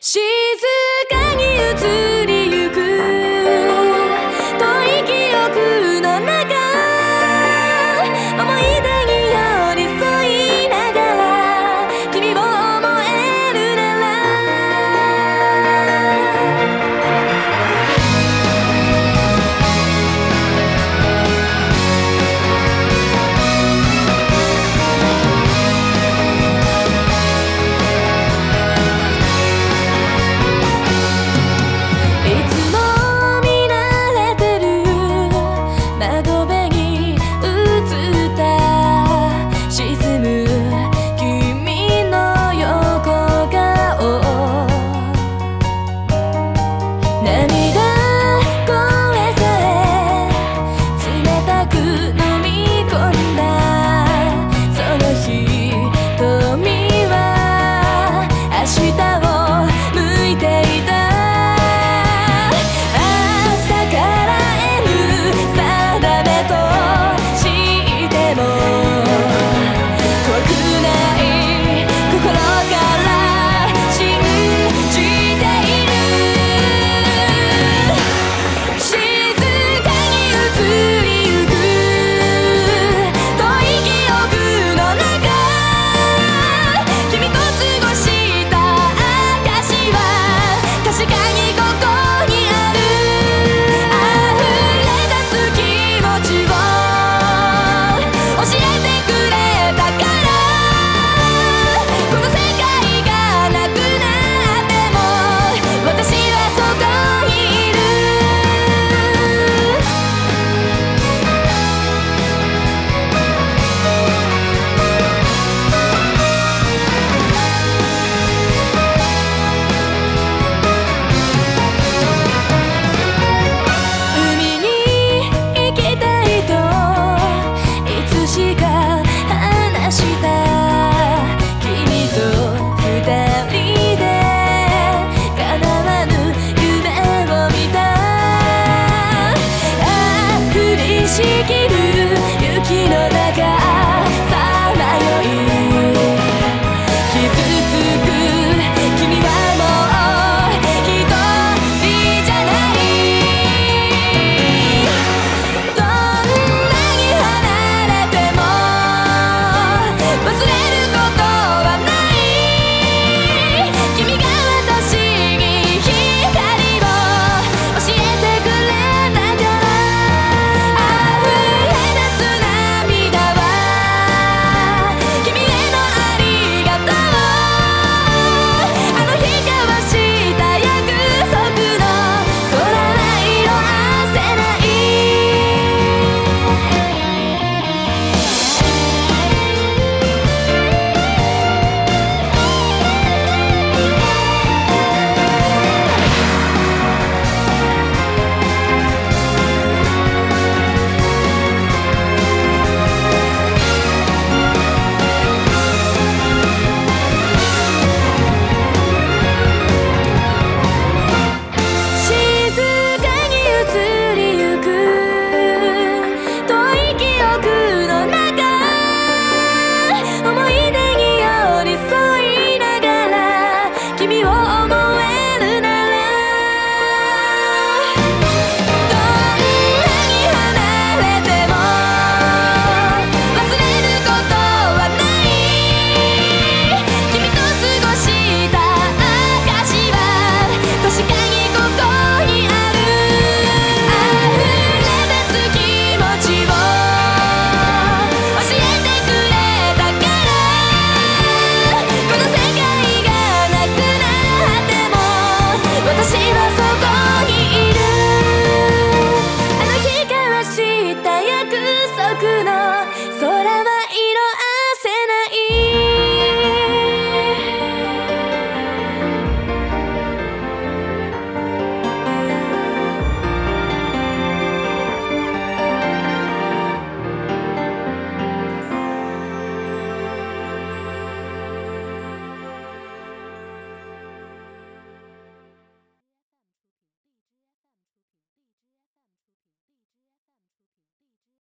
静かに映る 나도 不思議